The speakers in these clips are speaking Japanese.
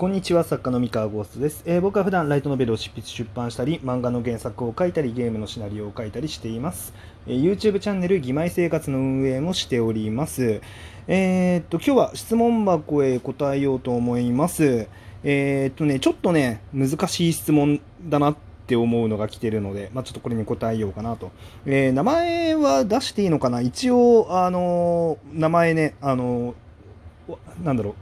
こんにちは作家の三河ゴーストです、えー僕は普段ライトノベルを執筆出版したり漫画の原作を書いたりゲームのシナリオを書いたりしています、えー YouTube チャンネル「義妹生活」の運営もしております。えーっと今日は質問箱へ答えようと思います。えーっとねちょっとね難しい質問だなって思うのが来てるので、まあ、ちょっとこれに答えようかなと、え名前は出していいのかな？一応あの名前ねあのなんだろう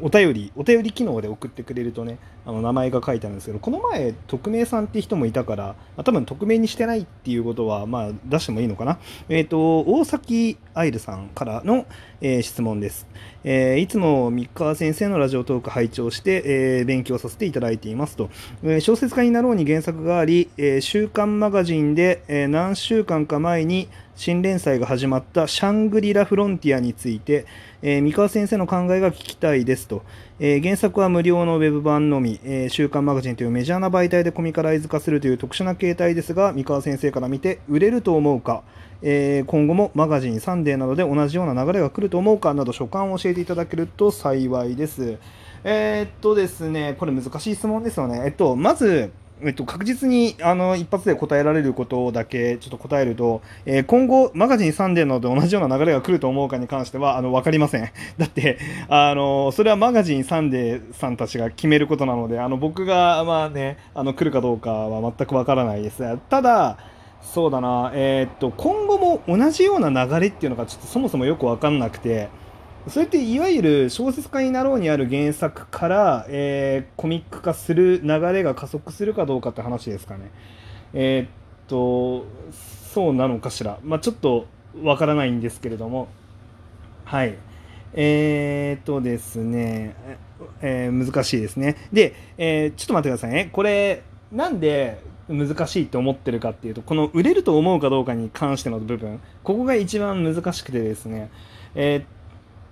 お便り、お便り機能で送ってくれるとね、あの名前が書いてあるんですけど、この前、匿名さんって人もいたから、まあ多分匿名にしてないっていうことは、まあ、出してもいいのかな。えっ、と、大崎愛ルさんからの、えー質問です。えーいつも三川先生のラジオトーク拝聴して、えー勉強させていただいていますと、えー小説家になろうに原作があり、えー週刊マガジンで、えー何週間か前に新連載が始まったシャングリラ・フロンティアについて、えー三川先生の考えが聞きたいですと、えー原作は無料のウェブ版のみ、えー週刊マガジンというメジャーな媒体でコミカライズ化するという特殊な形態ですが三河先生から見て売れると思うか、えー今後もマガジン、サンデーなどで同じような流れが来ると思うかなど所感を教えていただけると幸いです。えーっとですね、これ難しい質問ですよね。えっと、まず、えっと、確実にあの一発で答えられることだけちょっと答えると、えー今後、マガジンサンデーなどで同じような流れが来ると思うかに関してはあの分かりません。だってあの、それはマガジンサンデーさんたちが決めることなので、あの僕が、まあね、あの来るかどうかは全く分からないです。ただ、そうだな、えーっと今後も同じような流れっていうのがちょっとそもそもよく分かんなくて。それっていわゆる小説家になろうにある原作から、えーコミック化する流れが加速するかどうかって話ですかね。えーっとそうなのかしら、まあ、ちょっとわからないんですけれども。はい。えーっとですね、えー難しいですね。で、えちょっと待ってくださいね。これなんで難しいって思ってるかっていうとこの売れると思うかどうかに関しての部分。ここが一番難しくてですね、えー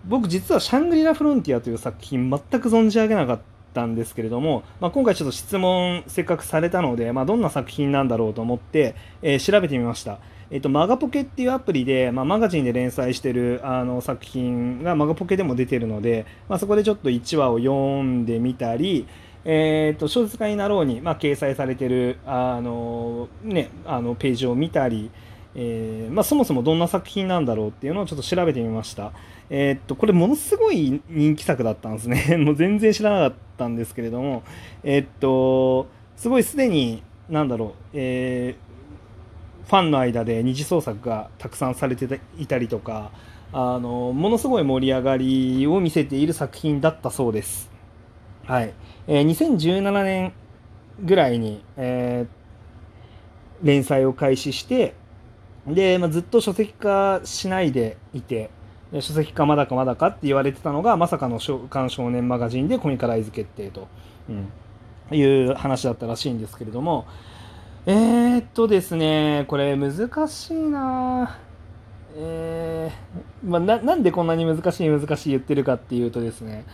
僕実はシャングリラ・フロンティアという作品全く存じ上げなかったんですけれども、まあ、今回ちょっと質問せっかくされたので、まあ、どんな作品なんだろうと思って、えー調べてみました。えっと、マガポケっていうアプリで、まあ、マガジンで連載してるあの作品がマガポケでも出てるので、まあ、そこでちょっと1話を読んでみたり、えー、と小説家になろうに、まあ、掲載されてるあの、ね、あのページを見たり、えーまあ、そもそもどんな作品なんだろうっていうのをちょっと調べてみました。えーっとこれものすごい人気作だったんですね。もう全然知らなかったんですけれども、えーっとすごいすでになんだろう、えーファンの間で二次創作がたくさんされていたりとか、あのものすごい盛り上がりを見せている作品だったそうです。はい、えー2017年ぐらいに、えー連載を開始してで、まあ、ずっと書籍化しないでいて書籍化まだかまだかって言われてたのがまさかの「週刊少年マガジン」でコミカライズ決定と、うん、いう話だったらしいんですけれども。えー、っとですねこれ難しいな。えーまあ、ななんでこんなに難しい難しい言ってるかっていうとですね、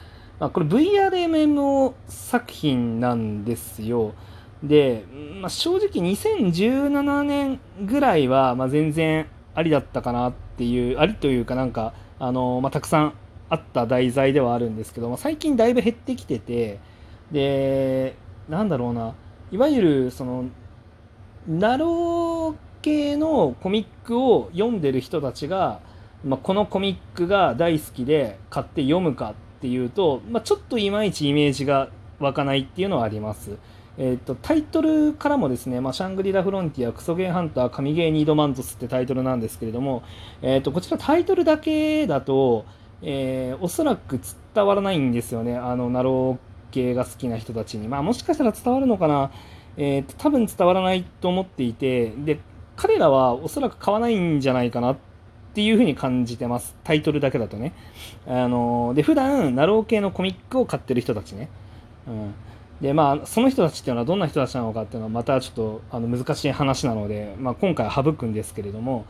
まあ、これ VRMMO 作品なんですよ。で、まあ、正直2017年ぐらいは、まあ、全然ありだったかなっていうありというかなんかあの、まあ、たくさんあった題材ではあるんですけど、まあ、最近だいぶ減ってきててでなんだろうないわゆるそのナロー系のコミックを読んでる人たちが、まあ、このコミックが大好きで買って読むかっていうと、まあ、ちょっといまいちイメージが湧かないっていうのはあります。えー、とタイトルからもですね、まあ、シャングリラ・フロンティア、クソゲーハンター、神ゲーニードマントスってタイトルなんですけれども、えー、とこちらタイトルだけだと、えーおそらく伝わらないんですよね、あのナロー系が好きな人たちに。まあ、もしかしたら伝わるのかな、えー、と多分伝わらないと思っていて、で彼らはおそらく買わないんじゃないかなっていうふうに感じてます、タイトルだけだとね。あので普段ナロー系のコミックを買ってる人たちね。うんでまあ、その人たちっていうのはどんな人たちなのかっていうのはまたちょっとあの難しい話なので、まあ、今回省くんですけれども、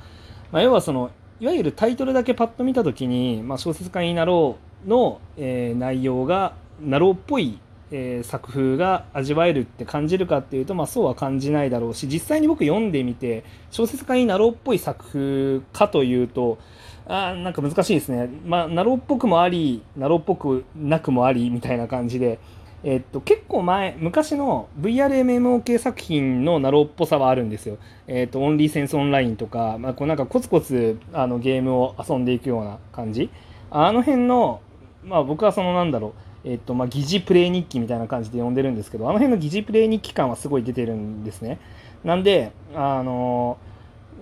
まあ、要はそのいわゆるタイトルだけパッと見た時に、まあ、小説家になろうの、えー内容がなろうっぽい、えー作風が味わえるって感じるかっていうと、まあ、そうは感じないだろうし実際に僕読んでみて小説家になろうっぽい作風かというとあなんか難しいですね、まあ、なろうっぽくもありなろうっぽくなくもありみたいな感じで、えっと、結構前昔の VRMMO 系作品のナローっぽさはあるんですよ。えっと、オンリーセンスオンラインとか、まあ、こうなんかコツコツあのゲームを遊んでいくような感じあの辺の、まあ、僕はそのなんだろう、えっとまあ、疑似プレイ日記みたいな感じで呼んでるんですけどあの辺の疑似プレイ日記感はすごい出てるんですね。なんであの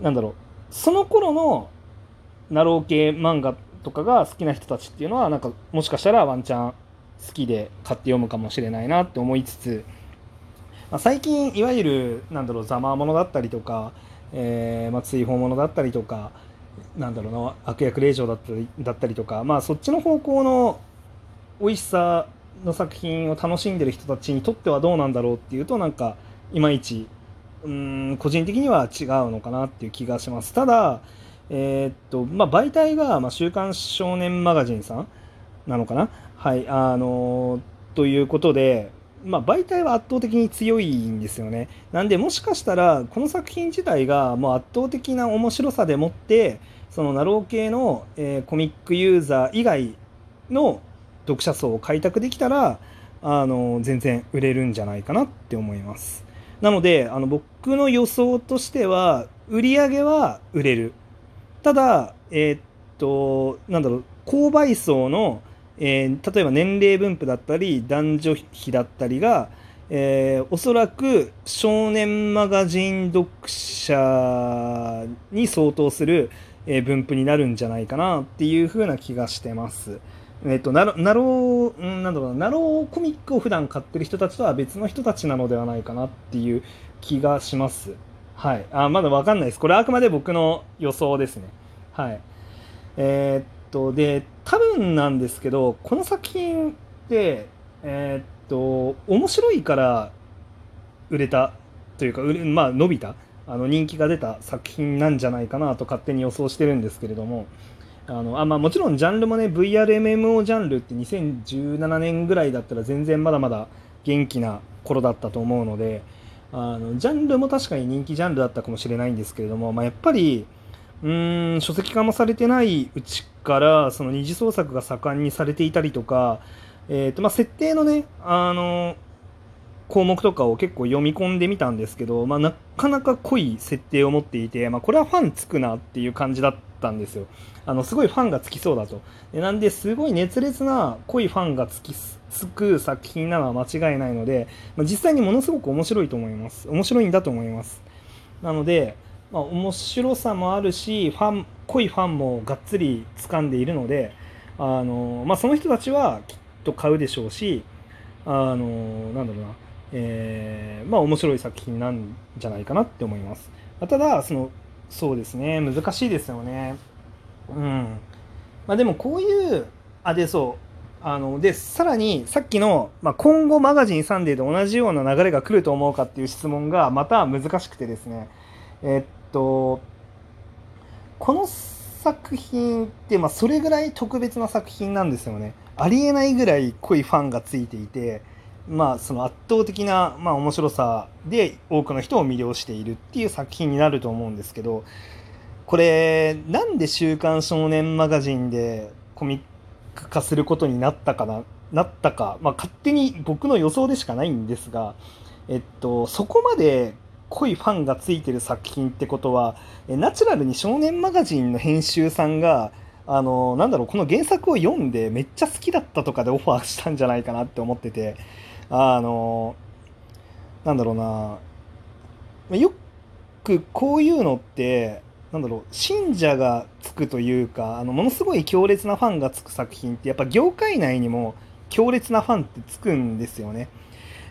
なんだろうその頃のナロー系漫画とかが好きな人たちっていうのはなんかもしかしたらワンチャン好きで買って読むかもしれないなって思いつつ、まあ、最近いわゆるなんだろうざまものだったりとか、えー、まあ、追放ものだったりとかなんだろうな悪役令嬢だったりだったりとか、まあ、そっちの方向の美味しさの作品を楽しんでる人たちにとってはどうなんだろうっていうとなんかいまいちうん個人的には違うのかなっていう気がします。ただえー、っとまあ、媒体が、まあ、週刊少年マガジンさんなのかなはいあの、ということで、まあ、媒体は圧倒的に強いんですよね。なんでもしかしたらこの作品自体がもう圧倒的な面白さでもってそのナロー系の、えー、コミックユーザー以外の読者層を開拓できたらあの全然売れるんじゃないかなって思います。なのであの僕の予想としては売り上げは売れる。ただえー、っとなんだろう購買層のえー、例えば年齢分布だったり男女比だったりが、えー、おそらく少年マガジン読者に相当する、えー、分布になるんじゃないかなっていうふうな気がしてます。えっ、と、ナロナロー、なんだろうな、ナローコミックを普段買ってる人たちとは別の人たちなのではないかなっていう気がします。はい。あ、まだわかんないです。これあくまで僕の予想ですね。はい。えー、っと、で、多分なんですけどこの作品ってえー、っと面白いから売れたというかまあ伸びたあの人気が出た作品なんじゃないかなと勝手に予想してるんですけれどもあのあ、まあ、もちろんジャンルもね VRMMO ジャンルって2017年ぐらいだったら全然まだまだ元気な頃だったと思うのであのジャンルも確かに人気ジャンルだったかもしれないんですけれども、まあ、やっぱりうん書籍化もされてないうちからその二次創作が盛んにされていたりとか、えーとまあ、設定のねあの項目とかを結構読み込んでみたんですけど、まあ、なかなか濃い設定を持っていて、まあ、これはファンつくなっていう感じだったんですよ。あのすごいファンがつきそうだと。なんですごい熱烈な濃いファンがつきつく作品なのは間違いないので、まあ、実際にものすごく面白いと思います。面白いんだと思います。なので、まあ、面白さもあるしファン濃いファンもがっつり掴んでいるのであの、まあ、その人たちはきっと買うでしょうしあのなんだろうな、えー、まあ面白い作品なんじゃないかなって思います。ただそのそうですね難しいですよね。うん。まあでもこういうあでそう。あのでさらにさっきの、まあ、今後マガジンサンデーで同じような流れが来ると思うかっていう質問がまた難しくてですね。えっとこの作品って、まあ、それぐらい特別な作品なんですよね。ありえないぐらい濃いファンがついていて、まあ、その圧倒的な、まあ、面白さで多くの人を魅了しているっていう作品になると思うんですけどこれなんで「週刊少年マガジン」でコミック化することになったかななったか、まあ、勝手に僕の予想でしかないんですが、えっと、そこまで濃いファンがついてる作品ってことはナチュラルに少年マガジンの編集さんがあのなんだろうこの原作を読んでめっちゃ好きだったとかで オファーしたんじゃないかなって思っててあのなんだろうなよくこういうのってなんだろう信者がつくというかあのものすごい強烈なファンがつく作品ってやっぱ業界内にも強烈なファンってつくんですよね。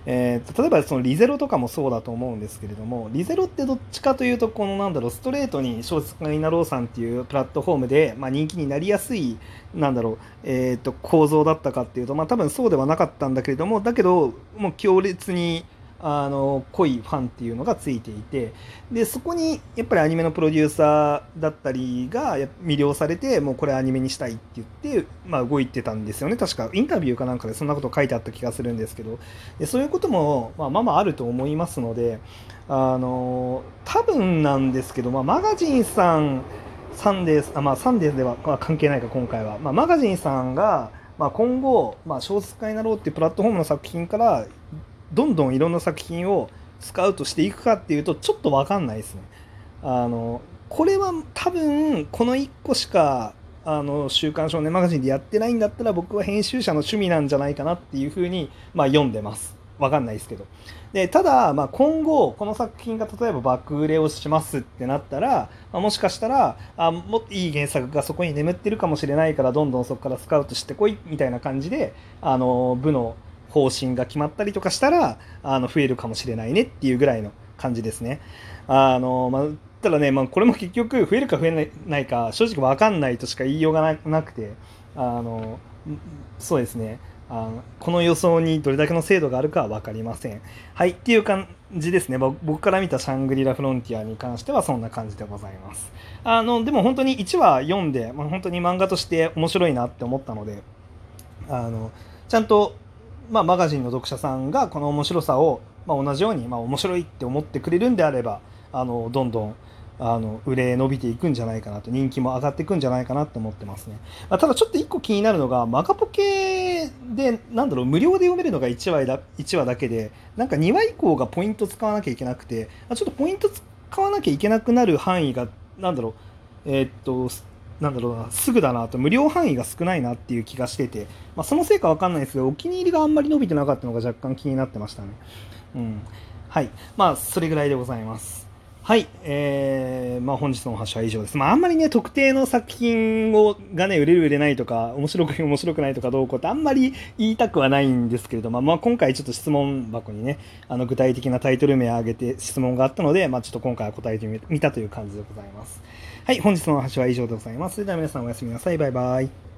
えー、例えばそのリゼロとかもそうだと思うんですけれどもリゼロってどっちかというとこのなんだろうストレートに小説家になろうさんっていうプラットフォームで、まあ、人気になりやすいなんだろう、えー、と構造だったかっていうと、まあ、多分そうではなかったんだけれどもだけどもう強烈にあの濃いファンっていうのがついていてでそこにやっぱりアニメのプロデューサーだったりが魅了されてもうこれアニメにしたいって言って、まあ、動いてたんですよね。確かインタビューかなんかでそんなこと書いてあった気がするんですけど。でそういうことも、まあ、まあまああると思いますのであの多分なんですけど、まあ、マガジンさんサンデーあまあ、サンデーでは関係ないか今回は、まあ、マガジンさんがまあ、今後、まあ、小説家になろうっていうプラットフォームの作品からどんどんいろんな作品をスカウトしていくかっていうとちょっと分かんないですね。あのこれは多分この1個しかあの週刊少年マガジンでやってないんだったら僕は編集者の趣味なんじゃないかなっていうふうに、まあ、読んでます。わかんないですけど。でただ、まあ、今後この作品が例えば爆売れをしますってなったら、まあ、もしかしたらあもっといい原作がそこに眠ってるかもしれないからどんどんそこからスカウトしてこいみたいな感じであの部の方針が決まったりとかしたらあの増えるかもしれないねっていうぐらいの感じですね。あのまあただね、まあ、これも結局増えるか増えないか正直分かんないとしか言いようがなくてあのそうですねあのこの予想にどれだけの精度があるかは分かりません。はいっていう感じですね僕から見たシャングリラ・フロンティアに関してはそんな感じでございます。あのでも本当に1話読んで、まあ、本当に漫画として面白いなって思ったのであのちゃんと、まあ、マガジンの読者さんがこの面白さを、まあ、同じように、まあ、面白いって思ってくれるんであればあのどんどんあの売れ伸びていくんじゃないかなと人気も上がっていくんじゃないかなと思ってますね、まあ、ただちょっと1個気になるのがマガポケでなんだろう無料で読めるのが1話だ ,1 話だけでなんか2話以降がポイント使わなきゃいけなくてちょっとポイント使わなきゃいけなくなる範囲がなんだろうえー、っとなんだろうなすぐだなと無料範囲が少ないなっていう気がしてて、まあ、そのせいか分かんないですけどお気に入りがあんまり伸びてなかったのが若干気になってましたね。うん。はい。まあそれぐらいでございます。はい、えーまあ、本日のお話は以上です。まあ、あんまりね、特定の作品をがね、売れる売れないとか、面白く 面白くないとかどうこうってあんまり言いたくはないんですけれども、まあ、今回ちょっと質問箱にね、あの具体的なタイトル名を挙げて質問があったので、まあ、ちょっと今回は答えてみたという感じでございます。はい、本日のお話は以上でございます。それでは皆さんおやすみなさい。バイバイ。